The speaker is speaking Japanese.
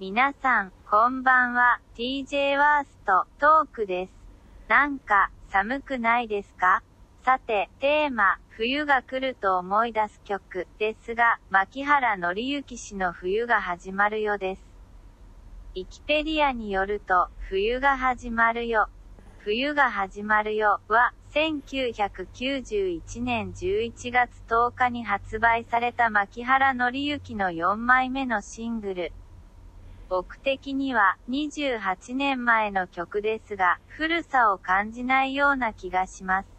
皆さん、こんばんは、TJ ワースト、トークです。なんか、寒くないですか？さて、テーマ、冬が来ると思い出す曲、ですが、牧原紀之氏の冬が始まるよです。イキペディアによると、冬が始まるよ。冬が始まるよは、1991年11月10日に発売された牧原紀之の4枚目のシングル。僕的には28年前の曲ですが、古さを感じないような気がします。